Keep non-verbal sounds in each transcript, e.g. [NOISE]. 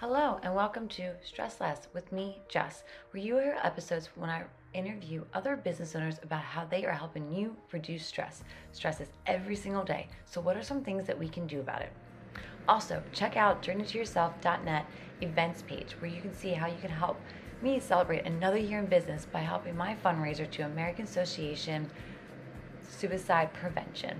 Hello, and welcome to Stress Less with me, Jess, where you hear episodes when I interview other business owners about how they are helping you reduce stress. Stress is every single day, so what are some things that we can do about it? Also, check out journeytoyourself.net events page where you can see how you can help me celebrate another year in business by helping my fundraiser to American Association Suicide Prevention.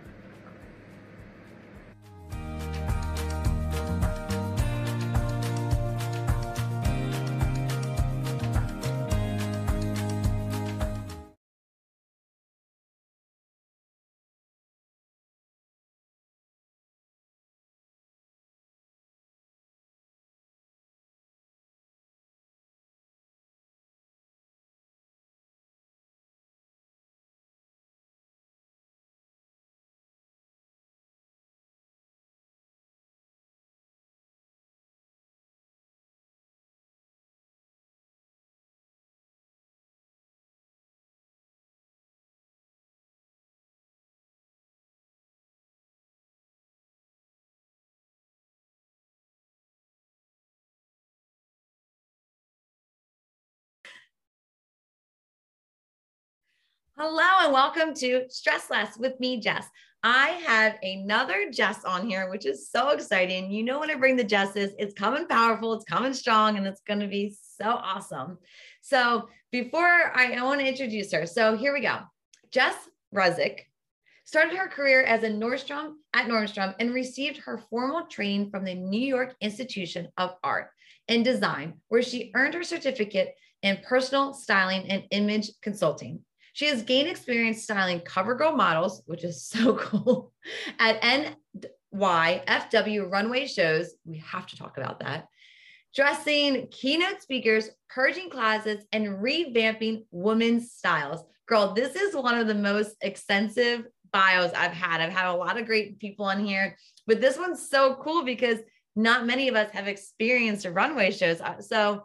Hello and welcome to Stress Less with me, Jess. I have another Jess on here, which is so exciting. You know, when I bring the Jesses, it's coming powerful, it's coming strong, and it's going to be so awesome. So, before I, I want to introduce her, so here we go. Jess Ruzic started her career as a Nordstrom at Nordstrom and received her formal training from the New York Institution of Art and Design, where she earned her certificate in personal styling and image consulting. She has gained experience styling cover girl models, which is so [LAUGHS] cool, at NYFW runway shows. We have to talk about that. Dressing keynote speakers, purging closets, and revamping women's styles. Girl, this is one of the most extensive bios I've had. I've had a lot of great people on here, but this one's so cool because not many of us have experienced runway shows. Uh, so,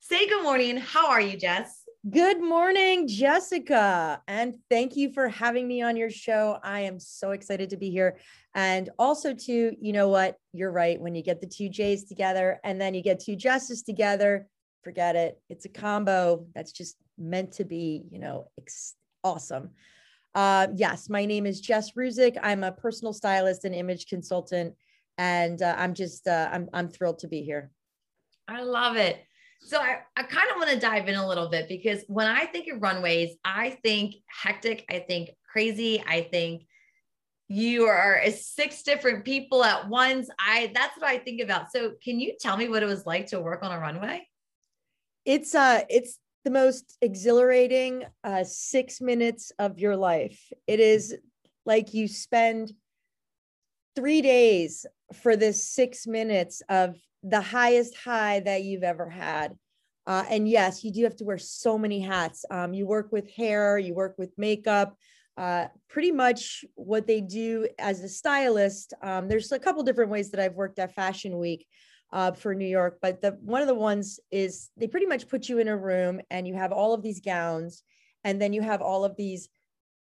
say good morning. How are you, Jess? Good morning, Jessica. And thank you for having me on your show. I am so excited to be here. And also, to, you know what? You're right. When you get the two J's together and then you get two Jesses together, forget it. It's a combo that's just meant to be, you know, ex- awesome. Uh, yes, my name is Jess Ruzic. I'm a personal stylist and image consultant. And uh, I'm just, uh, I'm, I'm thrilled to be here. I love it. So I, I kind of want to dive in a little bit because when I think of runways, I think hectic, I think crazy, I think you are six different people at once. I that's what I think about. So can you tell me what it was like to work on a runway? It's uh it's the most exhilarating uh 6 minutes of your life. It is like you spend 3 days for this 6 minutes of the highest high that you've ever had. Uh, and yes, you do have to wear so many hats. Um, you work with hair, you work with makeup. Uh, pretty much what they do as a stylist. Um, there's a couple different ways that I've worked at Fashion Week uh, for New York, but the one of the ones is they pretty much put you in a room and you have all of these gowns, and then you have all of these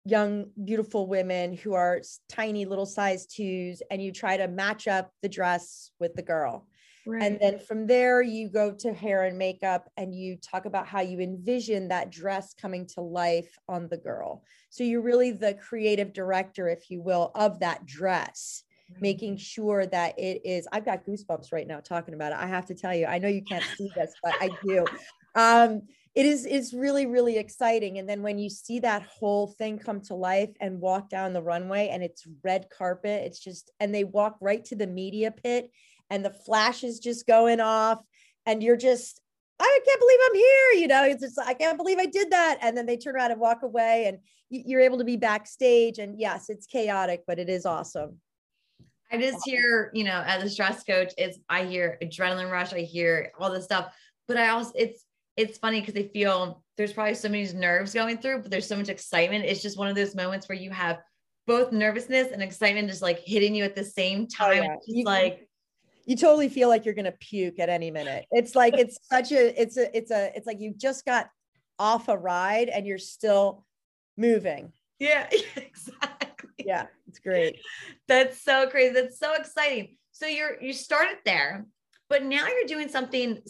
young, beautiful women who are tiny little size twos, and you try to match up the dress with the girl. Right. And then from there, you go to hair and makeup and you talk about how you envision that dress coming to life on the girl. So you're really the creative director, if you will, of that dress, right. making sure that it is. I've got goosebumps right now talking about it. I have to tell you, I know you can't see this, but I do. [LAUGHS] Um, it is it's really really exciting and then when you see that whole thing come to life and walk down the runway and it's red carpet it's just and they walk right to the media pit and the flash is just going off and you're just I can't believe I'm here. You know, it's just, I can't believe I did that. And then they turn around and walk away, and you're able to be backstage. And yes, it's chaotic, but it is awesome. I just hear, you know, as a stress coach, it's I hear adrenaline rush, I hear all this stuff, but I also it's it's funny because I feel there's probably so many nerves going through, but there's so much excitement. It's just one of those moments where you have both nervousness and excitement just like hitting you at the same oh, time. Oh, yeah. It's you, like you totally feel like you're gonna puke at any minute. It's like it's [LAUGHS] such a it's a it's a it's like you just got off a ride and you're still moving. Yeah, [LAUGHS] exactly. Yeah, it's great. That's so crazy. That's so exciting. So you're you started there but now you're doing something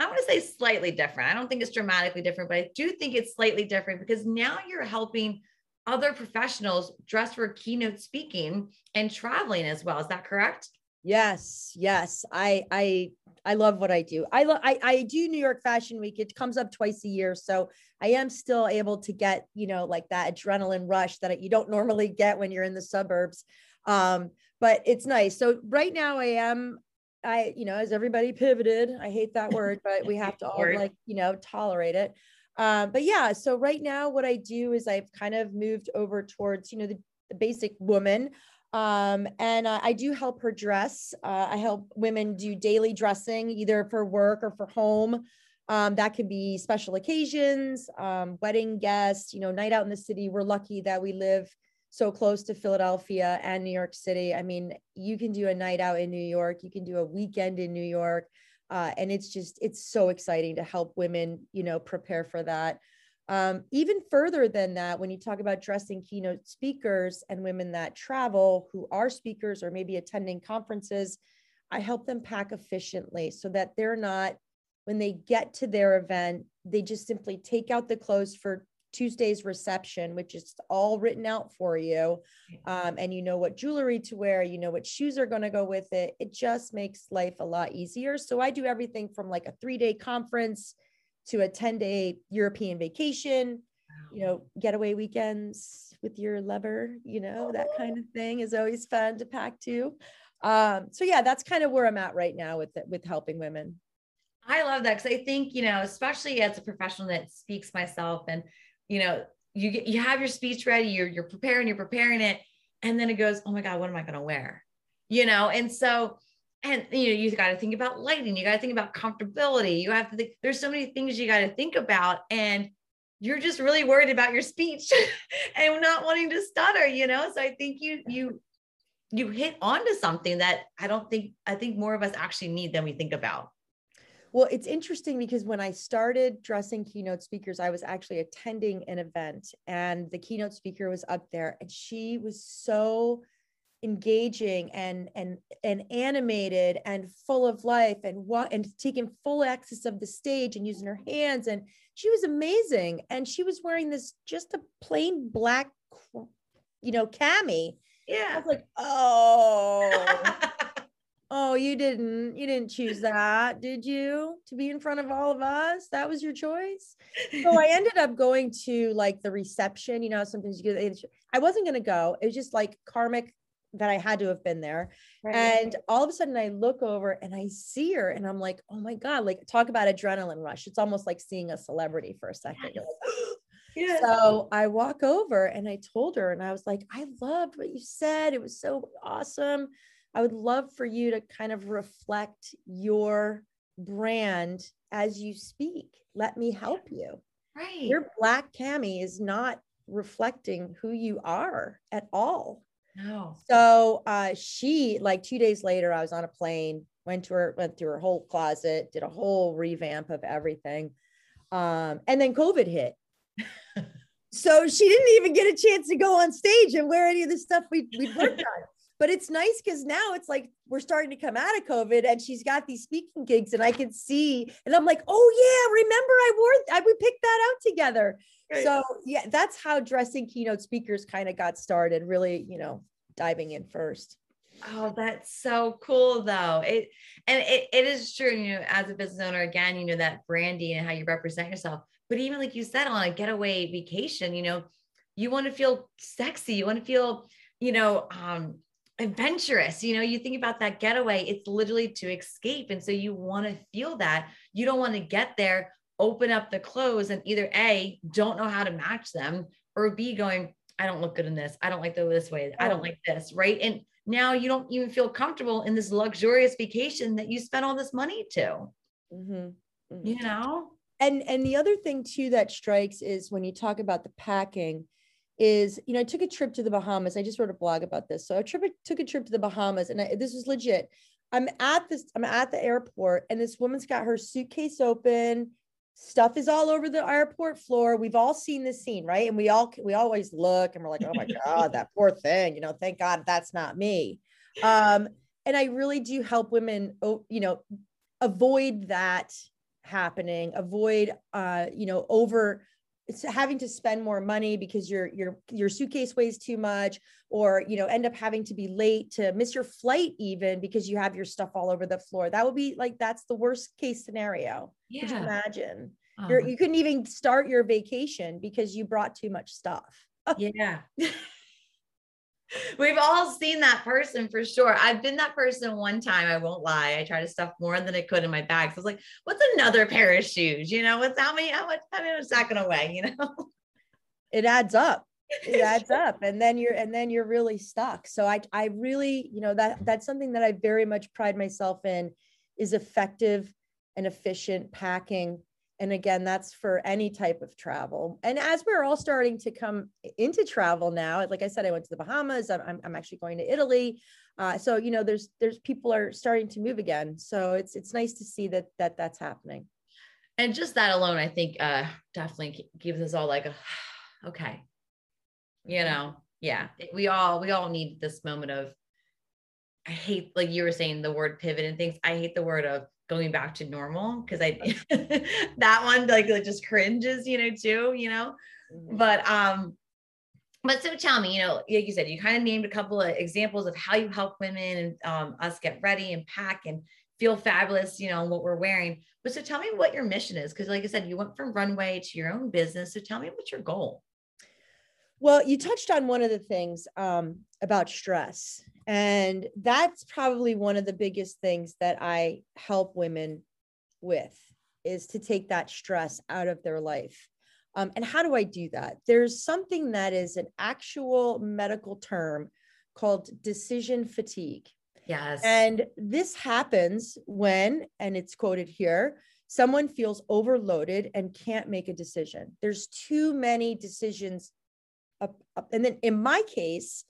I want to say slightly different. I don't think it's dramatically different, but I do think it's slightly different because now you're helping other professionals dress for keynote speaking and traveling as well. Is that correct? Yes, yes. I I I love what I do. I love I, I do New York Fashion Week. It comes up twice a year. So I am still able to get, you know, like that adrenaline rush that you don't [LAUGHS] normally get when you're in the suburbs. Um, but it's nice. So right now I am I, you know, as everybody pivoted, I hate that [LAUGHS] word, but we have to all like, you know, tolerate it. Um, but yeah, so right now what I do is I've kind of moved over towards, you know, the, the basic woman. Um, and uh, I do help her dress. Uh, I help women do daily dressing, either for work or for home. Um, that could be special occasions, um, wedding guests, you know, night out in the city. We're lucky that we live so close to Philadelphia and New York City. I mean, you can do a night out in New York, you can do a weekend in New York. Uh, and it's just, it's so exciting to help women, you know, prepare for that. Um, even further than that, when you talk about dressing keynote speakers and women that travel who are speakers or maybe attending conferences, I help them pack efficiently so that they're not, when they get to their event, they just simply take out the clothes for Tuesday's reception, which is all written out for you. Um, and you know what jewelry to wear, you know what shoes are going to go with it. It just makes life a lot easier. So I do everything from like a three day conference to a 10 day European vacation, you know, getaway weekends with your lover, you know, that kind of thing is always fun to pack too. Um, so yeah, that's kind of where I'm at right now with with helping women. I love that because I think, you know, especially as a professional that speaks myself and, you know, you get, you have your speech ready, you're, you're preparing, you're preparing it. And then it goes, oh my God, what am I going to wear? You know? And so and you know you got to think about lighting you got to think about comfortability you have to think there's so many things you got to think about and you're just really worried about your speech [LAUGHS] and not wanting to stutter you know? So i think you you you hit onto something that i don't think i think more of us actually need than we think about. Well it's interesting because when i started dressing keynote speakers i was actually attending an event and the keynote speaker was up there and she was so engaging and and and animated and full of life and what and taking full access of the stage and using her hands. And she was amazing. And she was wearing this just a plain black you know cami. Yeah. i was like oh. [LAUGHS] Oh you didn't you didn't choose that did you to be in front of all of us? That was your choice? So i ended up going to like the reception you know sometimes you get i wasn't going to go. It was just like karmic that I had to have been there. Right. And all of a sudden I look over and I see her and I'm like, oh my God, like talk about adrenaline rush. It's almost like seeing a celebrity for a second. Yes. [GASPS] [GASPS] Like, So I walk over and I told her, and I was like, I loved what you said. It was so awesome. I would love for you to kind of reflect your brand as you speak. Let me help you. Right. Your black cami is not reflecting who you are at all. No. So uh, she, like two days later, I was on a plane, went to her, went through her whole closet, did a whole revamp of everything. Um, and then COVID hit. [LAUGHS] so she didn't even get a chance to go on stage and wear any of the stuff we we worked [LAUGHS] on. But it's nice because now it's like we're starting to come out of COVID and she's got these speaking gigs and I can see, and I'm like, oh yeah, remember I wore, I, we picked that out together. Right. So yeah, that's how dressing keynote speakers kind of got started, really, you know, diving in first. Oh, that's so cool though. It and it, it is true, you know, as a business owner, again, you know, that branding and how you represent yourself. But even like you said, on a getaway vacation, you know, you want to feel sexy, you want to feel, you know, um, adventurous. You know, you think about that getaway, it's literally to escape. And so you want to feel that. You don't want to get there open up the clothes and either A, don't know how to match them, or B, going, I don't look good in this. I don't like the this way. I don't oh. like this. Right. And now you don't even feel comfortable in this luxurious vacation that you spent all this money to. Mm-hmm. Mm-hmm. You know? And and the other thing too that strikes is when you talk about the packing, is you know I took a trip to the Bahamas. I just wrote a blog about this. So I trip, took a trip to the Bahamas, and I, this was legit. I'm at this. I'm at the airport, and this woman's got her suitcase open stuff is all over the airport floor we've all seen this scene right and we all we always look and we're like oh my god that poor thing you know thank god that's not me um and i really do help women oh, you know avoid that happening avoid uh you know over it's having to spend more money because your your your suitcase weighs too much or you know end up having to be late to miss your flight even because you have your stuff all over the floor. That would be like that's the worst case scenario. Yeah. could you imagine? Um, You're, you couldn't even start your vacation because you brought too much stuff. [LAUGHS] Yeah We've all seen that person for sure. I've been that person one time. I won't lie. I tried to stuff more than I could in my bags. I was like, what's another pair of shoes? You know, what's how many, how much, how much is that going to weigh? You know, it adds up. It [LAUGHS] adds up. And then you're, and then you're really stuck. So I, I really, you know, that, that's something that I very much pride myself in is effective and efficient packing and again that's for any type of travel. And as we're all starting to come into travel now like i said i went to the bahamas i'm, I'm actually going to italy uh, so you know there's there's people are starting to move again. So it's it's nice to see that that that's happening. And just that alone i think uh definitely gives us all like a [SIGHS] okay. You know yeah we all we all need this moment of i hate like you were saying the word pivot and things. I hate the word of going back to normal because I [LAUGHS] that one like, like just cringes, you know, too, you know. Mm-hmm. But um, but so tell me, you know, like you said, you kind of named a couple of examples of how you help women and um, us get ready and pack and feel fabulous, you know, what we're wearing. But so tell me what your mission is, because like I said, you went from runway to your own business. So tell me what's your goal. Well, you touched on one of the things um, about stress. And that's probably one of the biggest things that I help women with is to take that stress out of their life. Um, and how do I do that? There's something that is an actual medical term called decision fatigue. Yes. And this happens when, and it's quoted here, someone feels overloaded and can't make a decision. There's too many decisions up, up. And then in my case,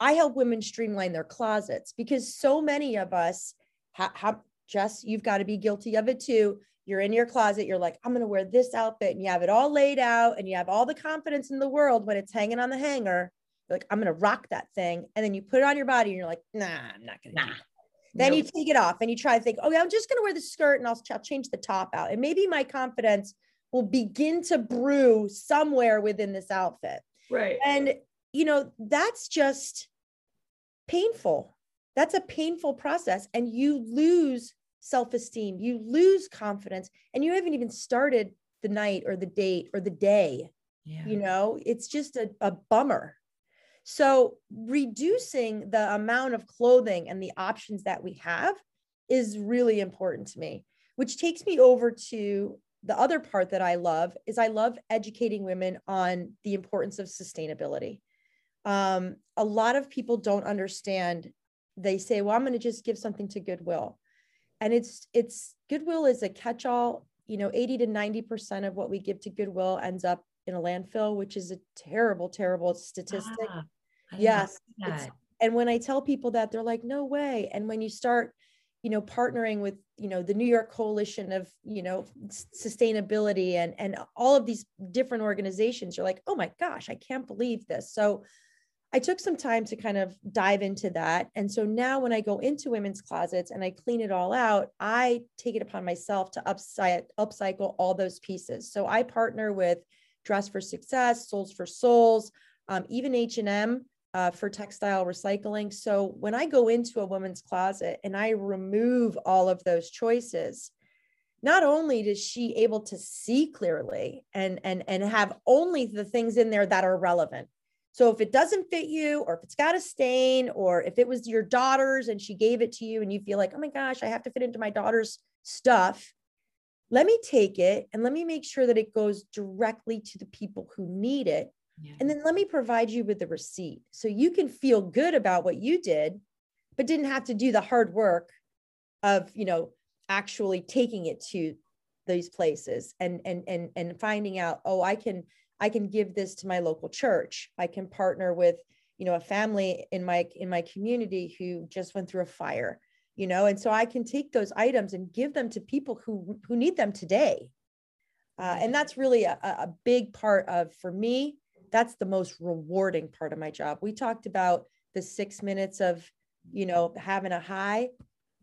I help women streamline their closets because so many of us have, have Jess, you've got to be guilty of it too. You're in your closet, you're like, I'm going to wear this outfit, and you have it all laid out, and you have all the confidence in the world when it's hanging on the hanger. You're like, I'm going to rock that thing. And then you put it on your body, and you're like, nah, I'm not going to. Nah. Then nope. you take it off and you try to think, oh, okay, I'm just going to wear the skirt and I'll, I'll change the top out. And maybe my confidence will begin to brew somewhere within this outfit. Right. And, you know, that's just painful. That's a painful process. And you lose self esteem, you lose confidence, and you haven't even started the night or the date or the day. Yeah. You know, it's just a, a bummer. So, reducing the amount of clothing and the options that we have is really important to me, which takes me over to the other part that I love is I love educating women on the importance of sustainability. Um, a lot of people don't understand. They say, "Well, I'm going to just give something to Goodwill," and it's it's Goodwill is a catch-all. You know, 80 to 90 percent of what we give to Goodwill ends up in a landfill, which is a terrible, terrible statistic. Ah, yes, and when I tell people that, they're like, "No way!" And when you start you know partnering with you know the new york coalition of you know sustainability and and all of these different organizations you're like oh my gosh i can't believe this so i took some time to kind of dive into that and so now when i go into women's closets and i clean it all out i take it upon myself to upcycle upcycle all those pieces so i partner with dress for success Soles4Souls um, even h&m uh, for textile recycling. So when I go into a woman's closet and I remove all of those choices, not only is she able to see clearly and and and have only the things in there that are relevant. So if it doesn't fit you, or if it's got a stain, or if it was your daughter's and she gave it to you and you feel like, oh my gosh, I have to fit into my daughter's stuff, let me take it and let me make sure that it goes directly to the people who need it yeah. And then let me provide you with the receipt so you can feel good about what you did, but didn't have to do the hard work of, you know, actually taking it to these places and and and and finding out, oh, I can I can give this to my local church. I can partner with, you know, a family in my in my community who just went through a fire, you know, and so I can take those items and give them to people who who need them today. Uh, and that's really a, a big part of for me that's the most rewarding part of my job. We talked about the six minutes of, you know, having a high.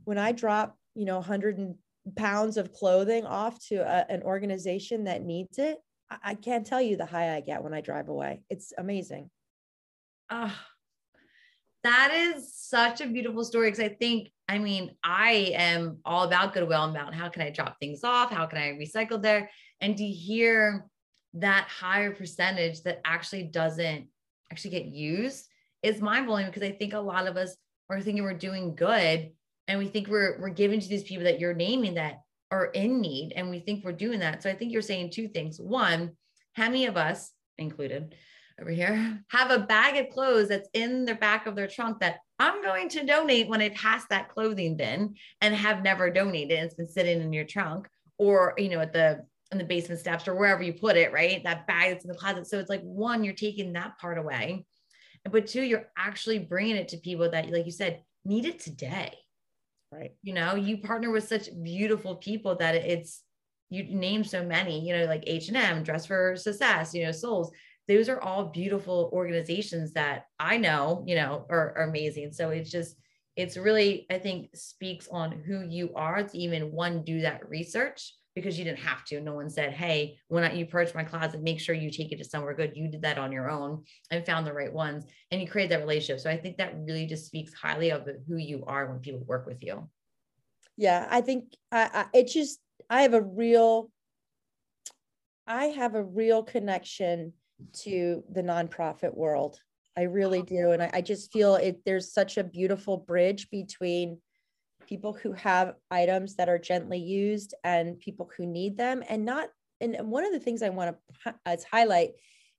When I drop, you know, 100 pounds of clothing off to a, an organization that needs it, I, can't tell you the high I get when I drive away. It's amazing. Oh, that is such a beautiful story because I think, I mean, I am all about goodwill and about how can I drop things off? How can I recycle there? And to hear that higher percentage that actually doesn't actually get used is mind blowing because I think a lot of us are thinking we're doing good and we think we're we're giving to these people that you're naming that are in need and we think we're doing that. So I think you're saying two things. One, how many of us included over here have a bag of clothes that's in the back of their trunk that I'm going to donate when I pass that clothing bin and have never donated. It's been sitting in your trunk or, you know, at the, in the basement steps or wherever you put it, right? That bag that's in the closet. So it's like one, you're taking that part away. But two, you're actually bringing it to people that, like you said, need it today. Right. You know, you partner with such beautiful people that it's, you name so many, you know, like H&M, Dress for Success, you know, Souls, those are all beautiful organizations that I know, you know, are, are amazing. So it's just, it's really, I think, speaks on who you are to even one do that research because you didn't have to. No one said, Hey, when I, you purge my closet, make sure you take it to somewhere good. You did that on your own and found the right ones and you created that relationship. So I think that really just speaks highly of who you are when people work with you. Yeah, I think I, I it just, I have a real, I have a real connection to the nonprofit world. I really do. And I, I just feel it there's such a beautiful bridge between people who have items that are gently used and people who need them. And not and one of the things I want to as highlight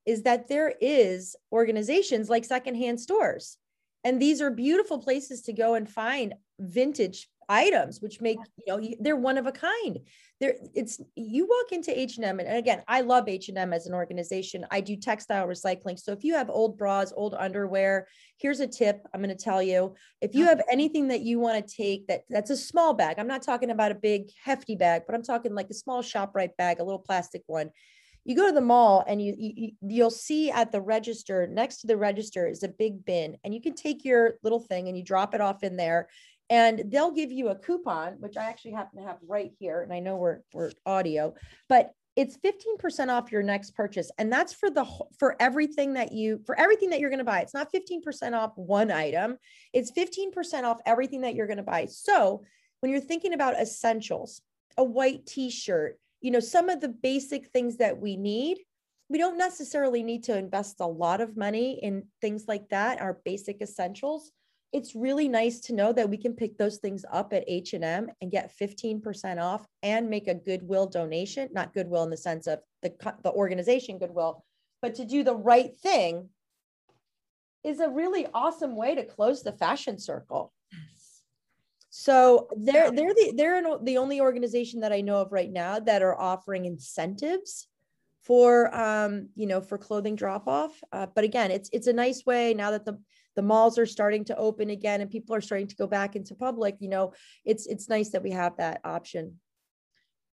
is that there is organizations like secondhand stores. And these are beautiful places to go and find vintage items which make you know they're one of a kind. There it's you walk into h&m and again i love h&m as an organization. I do textile recycling. So if you have old bras old underwear here's a tip i'm going to tell you. If you have anything that you want to take that that's a small bag i'm not talking about a big hefty bag but i'm talking like a small shoprite bag a little plastic one. You go to the mall and you, you you'll see at the register next to the register is a big bin and you can take your little thing and you drop it off in there and they'll give you a coupon, which I actually happen to have right here. And I know we're, we're audio, but it's 15% off your next purchase. And that's for the, for everything that you, for everything that you're going to buy. It's not 15% off one item. It's 15% off everything that you're going to buy. So when you're thinking about essentials, a white t-shirt, you know, some of the basic things that we need, we don't necessarily need to invest a lot of money in things like that, our basic essentials it's really nice to know that we can pick those things up at H&M and get 15% off and make a goodwill donation, not goodwill in the sense of the, the organization goodwill, but to do the right thing is a really awesome way to close the fashion circle. So they're they're the they're the only organization that I know of right now that are offering incentives for um you know for clothing drop off. Uh, but again, it's it's a nice way now that the the malls are starting to open again and people are starting to go back into public you know it's it's nice that we have that option.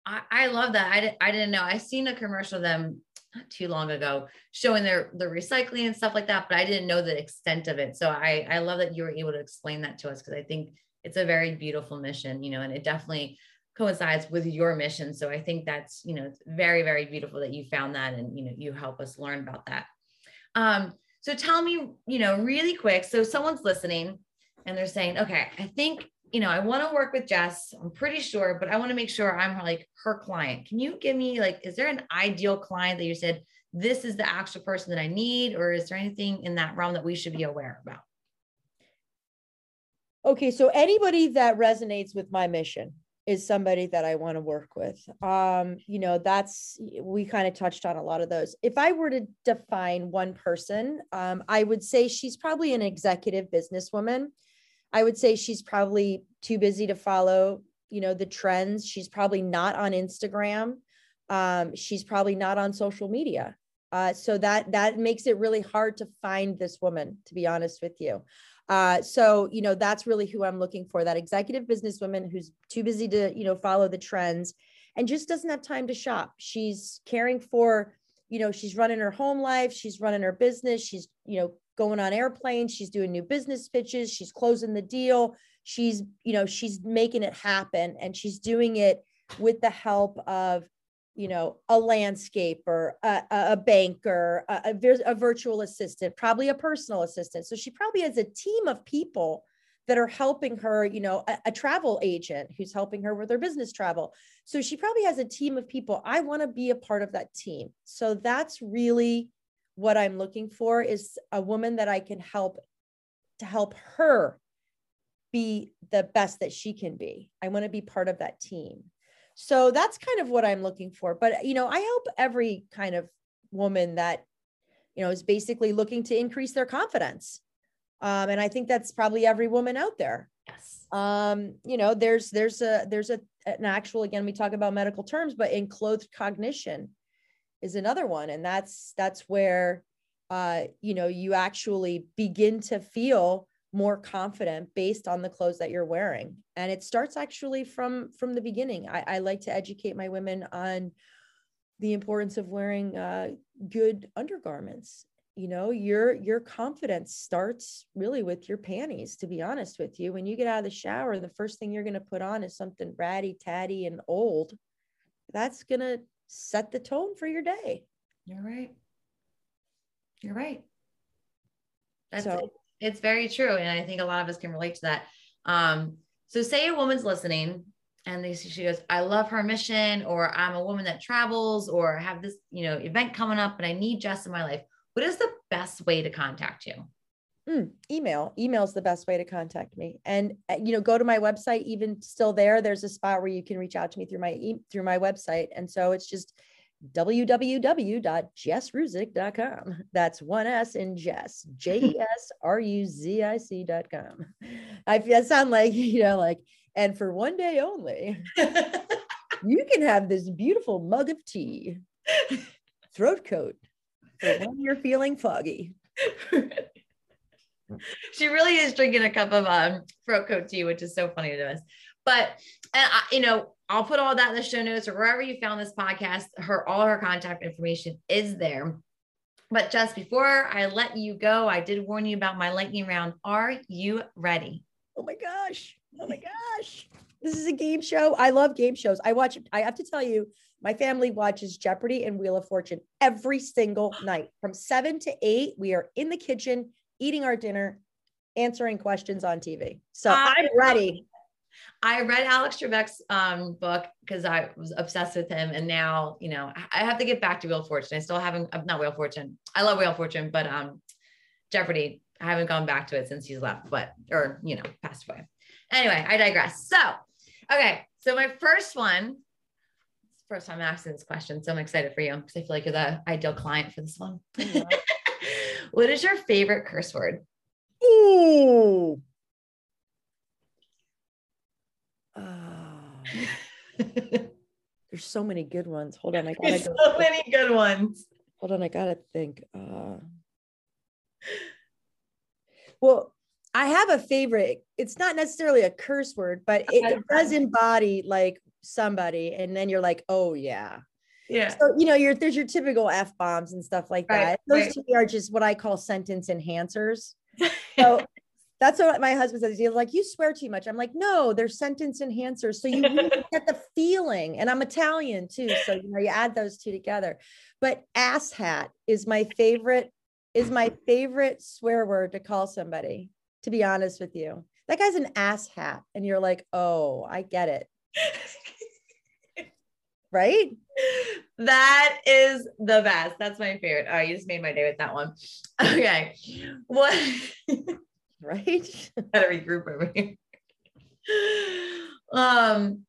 I, I love that. I, I didn't know. I seen a commercial of them not too long ago showing their the recycling and stuff like that but i didn't know the extent of it. So i i love that you were able to explain that to us because i think it's a very beautiful mission you know and it definitely coincides with your mission. So i think that's you know it's very very beautiful that you found that and you know you help us learn about that. Um so tell me, you know, really quick. So someone's listening and they're saying, okay, I think, you know, I want to work with Jess. I'm pretty sure, but I want to make sure I'm like her client. Can you give me like, is there an ideal client that you said, this is the actual person that I need? Or is there anything in that realm that we should be aware about? Okay, so anybody that resonates with my mission, is somebody that I want to work with. Um, you know, that's we kind of touched on a lot of those. If I were to define one person, um, I would say she's probably an executive businesswoman. I would say she's probably too busy to follow, you know, the trends. She's probably not on Instagram. Um, she's probably not on social media. Uh, so that that makes it really hard to find this woman, to be honest with you. Uh, so, you know, that's really who I'm looking for that executive businesswoman who's too busy to, you know, follow the trends and just doesn't have time to shop. She's caring for, you know, she's running her home life, she's running her business, she's, you know, going on airplanes, she's doing new business pitches, she's closing the deal, she's you know she's making it happen and she's doing it with the help of you know a landscaper a, a banker a, a, virtual assistant probably a personal assistant so she probably has a team of people that are helping her, you know, a, a, travel agent who's helping her with her business travel. So she probably has a team of people. I want to be a part of that team. So that's really what I'm looking for is a woman that I can help to help her be the best that she can be. I want to be part of that team. So that's kind of what I'm looking for. But you know, I help every kind of woman that you know is basically looking to increase their confidence um, and i think that's probably every woman out there yes um, you know there's there's a there's a an actual again we talk about medical terms but enclothed cognition is another one and that's that's where uh, you know you actually begin to feel more confident based on the clothes that you're wearing. And it starts actually from from the beginning. I, I like to educate my women on the importance of wearing uh, good undergarments. You know your your confidence starts really with your panties to be honest with you. When you get out of the shower the first thing you're going to put on is something ratty tatty and old. That's going to set the tone for your day. You're right. You're right. That's so. It's very true and i think a lot of us can relate to that um so say a woman's listening and they she goes i love her mission or i'm a woman that travels or I have this you know event coming up and i need jess in my life what is the best way to contact you? Mm, email. Email is the best way to contact me. And uh, you know, go to my website. Even still there, there's a spot where you can reach out to me through my through my website. And so it's just www.jesruzic.com. That's one S in Jess, J E S R U Z I C.com. I feel sound like, [LAUGHS] you know, like, and for one day only, [LAUGHS] you can have this beautiful mug of tea, throat coat, for when you're feeling foggy. [LAUGHS] she really is drinking a cup of um, throat coat tea, which is so funny to us. But and I, you know, I'll put all that in the show notes or wherever you found this podcast. Her all her contact information is there. But just before I let you go, I did warn you about my lightning round. Are you ready? Oh my gosh! Oh my gosh! This is a game show. I love game shows. I watch. I have to tell you, my family watches Jeopardy and Wheel of Fortune every single night from seven to eight. We are in the kitchen eating our dinner, answering questions on TV. So I, am ready. I read Alex Trebek's um, book because I was obsessed with him, and now you know I have to get back to Wheel of Fortune. I still haven't. Uh, not Wheel of Fortune. I love Wheel of Fortune, but um, Jeopardy. I haven't gone back to it since he's left, but or you know passed away. Anyway, I digress. So, okay, so my first one first time asking this question, so I'm excited for you because I feel like you're the ideal client for this one. [LAUGHS] what is your favorite curse word? Ooh. Oh. There's so many good ones. Hold on, I gotta go. So many good ones. Hold on, I gotta think. Uh... Well, I have a favorite. It's not necessarily a curse word, but it, it does embody like somebody and then you're like oh yeah yeah so you know you're there's your typical f-bombs and stuff like that right, those right. to me are just what i call sentence enhancers [LAUGHS] so that's what my husband says he's like you swear too much i'm like no they're sentence enhancers so you really [LAUGHS] get the feeling and i'm italian too so you know you add those two together but ass hat is my favorite is my favorite swear word to call somebody to be honest with you that guy's an ass hat and you're like oh i get it right? That is the best. That's my favorite. Oh, you just made my day with that one. Okay. What? [LAUGHS] [LAUGHS] right? Gotta regroup over here. [LAUGHS] Um,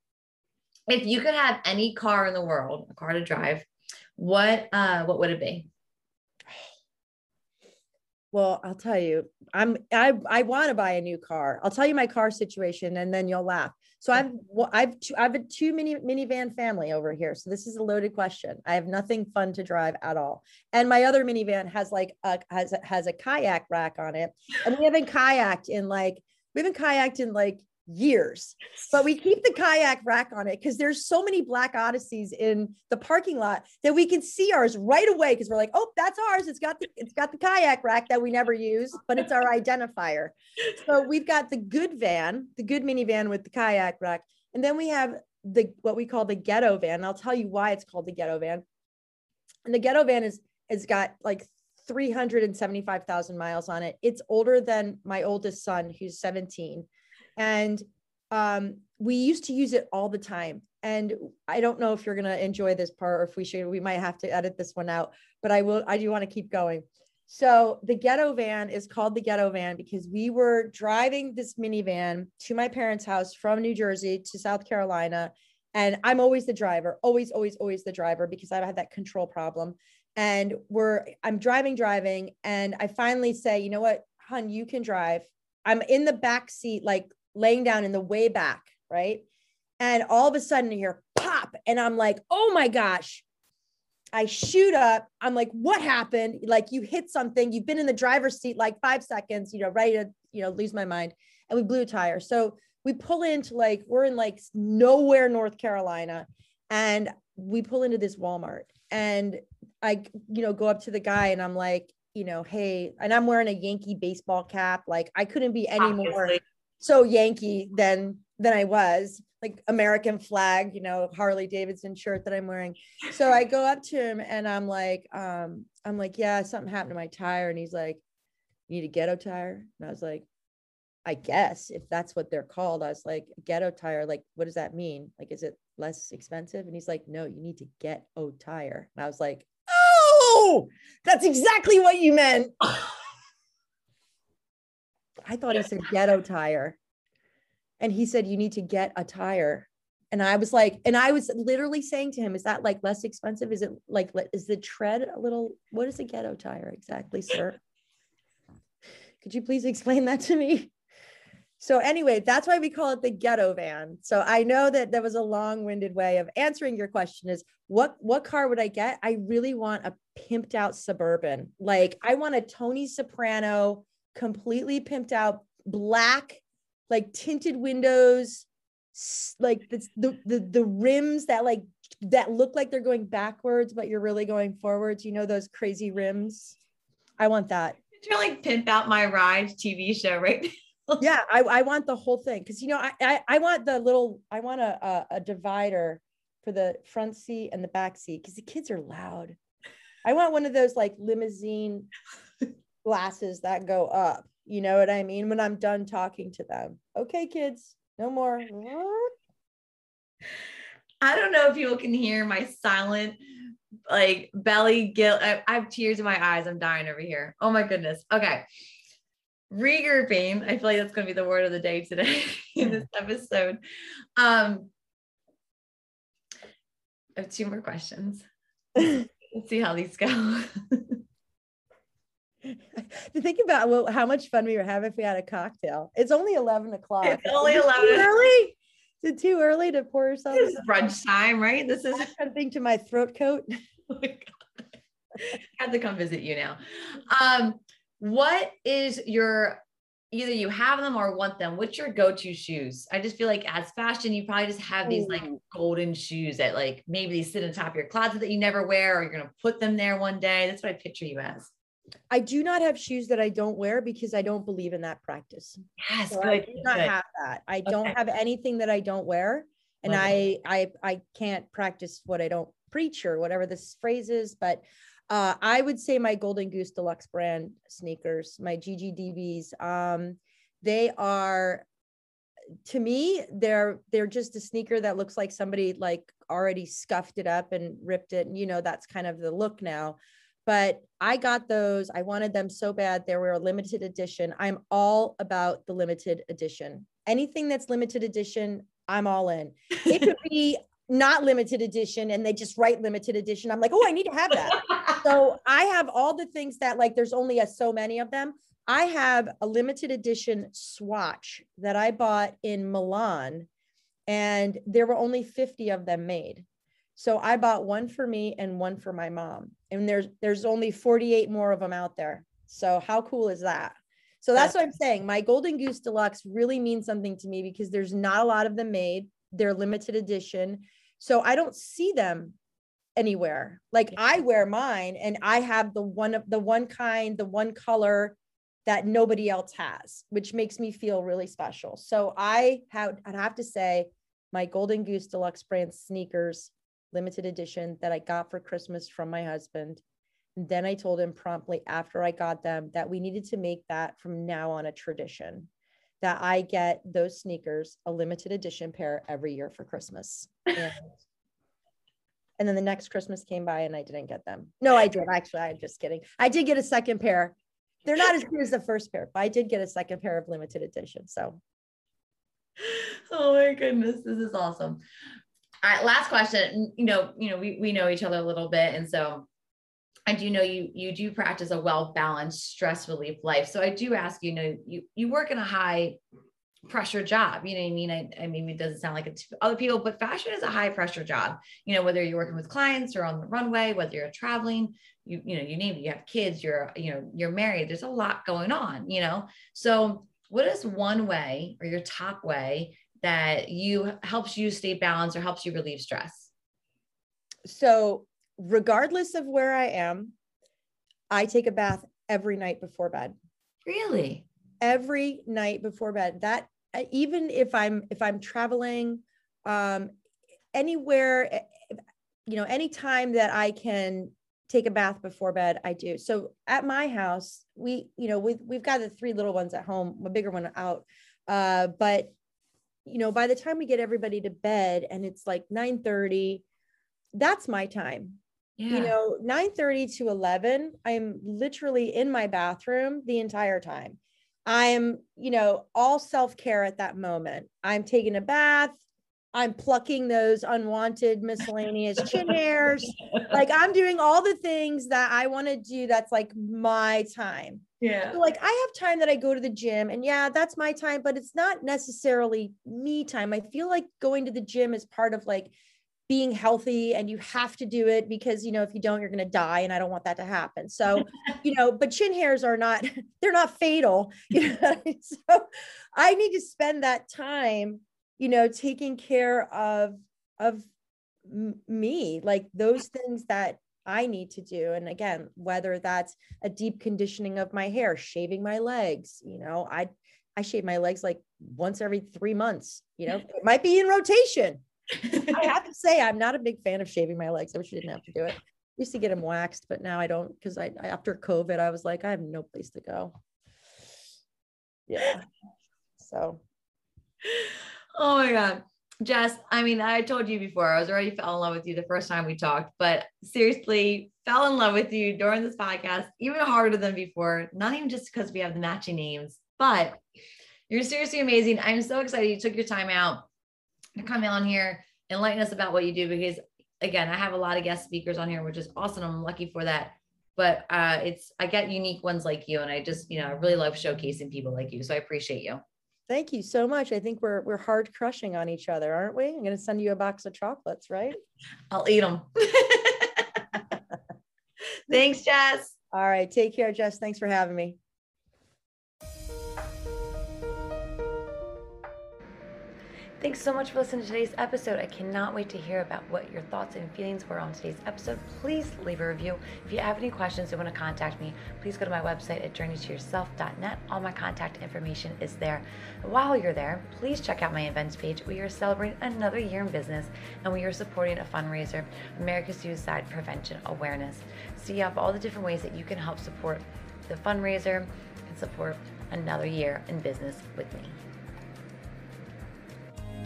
if you could have any car in the world, a car to drive, what uh what would it be? Well, I'll tell you, I'm I I want to buy a new car. I'll tell you my car situation, and then you'll laugh. So I've well, I've two, I've a two mini minivan family over here. So this is a loaded question. I have nothing fun to drive at all. And my other minivan has like a has has a kayak rack on it. And we haven't kayaked in like we haven't kayaked in like years. But we keep the kayak rack on it because there's so many black odysseys in the parking lot that we can see ours right away because we're like, oh, that's ours. It's got the it's got the kayak rack that we never use, but it's our identifier. So we've got the good van, the good minivan with the kayak rack, and then we have the what we call the ghetto van. I'll tell you why it's called the ghetto van. And the ghetto van is has got like 375,000 miles on it. It's older than my oldest son, who's 17 and um, we used to use it all the time. And i don't know if you're going to enjoy this part or if we should we might have to edit this one out but i will i do want to keep going. So the ghetto van is called the ghetto van because we were driving this minivan to my parents house from new jersey to south carolina. And i'm always the driver always always always the driver because i've had that control problem. And we're i'm driving driving and i finally say you know what hun you can drive. I'm in the back seat like laying down in the way back, right? And all of a sudden, you hear pop, and I'm like, oh my gosh. I shoot up. I'm like, what happened? Like, you hit something. You've been in the driver's seat like five seconds, you know, ready to, you know, lose my mind. And we blew a tire. So we pull into like, we're in like nowhere, North Carolina. And we pull into this Walmart. And I, you know, go up to the guy and I'm like, you know, hey, and I'm wearing a Yankee baseball cap. Like, I couldn't be any Obviously. more so Yankee than than I was, like American flag, you know, Harley Davidson shirt that I'm wearing. So I go up to him and I'm like, um, I'm like, yeah, something happened to my tire. And he's like, you need a ghetto tire? And I was like, I guess if that's what they're called, I was like, ghetto tire, like, what does that mean? Like, is it less expensive? And he's like, no, you need to get O tire. And I was like, oh, that's exactly what you meant. [LAUGHS] I thought he said ghetto tire. And he said, you need to get a tire. And I was like, and I was literally saying to him, is that like less expensive? Is it like, is the tread a little, what is a ghetto tire exactly, sir? Could you please explain that to me? So anyway, that's why we call it the ghetto van. So I know that that was a long-winded way of answering your question is what what car would I get? I really want a pimped out suburban. Like I want a Tony Soprano completely pimped out black like tinted windows like the, the the the rims that like that look like they're going backwards but you're really going forwards. You know those crazy rims? I want that. You're like pimp out my ride tv show right [LAUGHS] yeah I, I want the whole thing. Because you know I, I, I want the little i want a, a, a divider for the front seat and the back seat because the kids are loud. I want one of those like limousine glasses that go up. You know what I mean? When I'm done talking to them. Okay, kids, no more. I don't know if people can hear my silent like belly guilt. I, I have tears in my eyes. I'm dying over here. Oh my goodness. Okay. Regrouping. I feel like that's going to be the word of the day today [LAUGHS] in this episode. Um, I have two more questions. [LAUGHS] Let's see how these go. [LAUGHS] [LAUGHS] to think about well, how much fun we would have if we had a cocktail. It's only 11 o'clock. It's only 11. Too early? Is it too early to pour yourself? This is brunch time, right? This is [LAUGHS] something to my throat coat. [LAUGHS] oh my God. I have to come visit you now. Um, what is your either you have them or want them? What's your go-to shoes? I just feel like as fashion, you probably just have these like golden shoes that like maybe they sit on top of your closet that you never wear, or you're gonna put them there one day. That's what I picture you as. I do not have shoes that I don't wear because I don't believe in that practice. Yes, so good, I do not good. have that. I okay. don't have anything that I don't wear, and I I I can't practice what I don't preach or whatever this phrase is. But uh, I would say my Golden Goose Deluxe brand sneakers, my GGDBs, um, they are to me they're they're just a sneaker that looks like somebody like already scuffed it up and ripped it and you know that's kind of the look now but I got those. I wanted them so bad. They were a limited edition. I'm all about the limited edition. Anything that's limited edition, I'm all in. [LAUGHS] It could be not limited edition and they just write limited edition. I'm like, oh, I need to have that. so [LAUGHS] I have all the things that like there's only a, so many of them. I have a limited edition swatch that I bought in Milan and there were only 50 of them made. So I bought one for me and one for my mom. And there's there's only 48 more of them out there. So how cool is that? So that's, what I'm saying. My Golden Goose Deluxe really means something to me because there's not a lot of them made. They're limited edition. So I don't see them anywhere. Like I wear mine and I have the one of the one kind, the one color that nobody else has, which makes me feel really special. So I have I'd have to say my Golden Goose Deluxe brand sneakers limited edition that I got for Christmas from my husband. And then I told him promptly after I got them that we needed to make that from now on a tradition that I get those sneakers, a limited edition pair every year for Christmas. [LAUGHS] And, and then the next Christmas came by and I didn't get them. No, I did. Actually, I'm just kidding. I did get a second pair. They're not as good as the first pair, but I did get a second pair of limited edition. So, [LAUGHS] oh my goodness, this is awesome. All right, last question. You know, you know, we we know each other a little bit, and so I do know you you do practice a well balanced stress relief life. So I do ask you, you know you you work in a high pressure job. You know what I mean? I, I mean, it doesn't sound like it to other people, but fashion is a high pressure job. You know, whether you're working with clients or on the runway, whether you're traveling, you, you know, you name it, you have kids, you're, you know, you're married, there's a lot going on, you know? So what is one way or your top way that you helps you stay balanced or helps you relieve stress? So regardless of where I am, I take a bath every night before bed. Really? Every night before bed. That even if I'm if I'm traveling um anywhere eh, you know anytime that I can take a bath before bed i do so at my house we you know we, we've got the three little ones at home a bigger one out uh, but you know by the time we get everybody to bed and it's like 9 30 that's my time yeah. you know 9 30 to 11 i'm literally in my bathroom the entire time i'm you know all self-care at that moment i'm taking a bath I'm plucking those unwanted miscellaneous chin hairs. [LAUGHS] Like I'm doing all the things that I want to do. That's like my time. Yeah. So like I have time that I go to the gym and yeah, that's my time, but it's not necessarily me time. I feel like going to the gym is part of like being healthy and you have to do it because you know if you don't you're going to die and I don't want that to happen. So, [LAUGHS] you know, but chin hairs are not [LAUGHS] they're not fatal, [LAUGHS] you know. so I need to spend that time you know taking care of of me like those things that I need to do. And again, whether that's a deep conditioning of my hair, shaving my legs, you know, I I shave my legs like once every three months, you know, it might be in rotation. I have to say, I'm not a big fan of shaving my legs. I wish I didn't have to do it. I used to get them waxed, but now I don't because I after COVID, I was like, I have no place to go. Yeah. So Oh my God. Jess, I mean, I told you before, I was already fell in love with you the first time we talked, but seriously, fell in love with you during this podcast, even harder than before. Not even just because we have the matching names, but you're seriously amazing. I'm so excited you took your time out to come on here, enlighten us about what you do, because again, I have a lot of guest speakers on here, which is awesome. I'm lucky for that. But uh, it's I get unique ones like you, and I just you know I really love showcasing people like you. So I appreciate you. Thank you so much. I think we're we're hard crushing on each other, aren't we? I'm going to send you a box of chocolates, right? [LAUGHS] I'll eat them. [LAUGHS] [LAUGHS] Thanks, Jess. All right. Take care, Jess. Thanks for having me. Thanks so much for listening to today's episode. I cannot wait to hear about what your thoughts and feelings were on today's episode. Please leave a review. If you have any questions or want to contact me, please go to my website at journeytoyourself.net. All my contact information is there. While you're there, please check out my events page. We are celebrating another year in business and we are supporting a fundraiser, America's Suicide Prevention Awareness. So you have all the different ways that you can help support the fundraiser and support another year in business with me.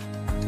Thank you.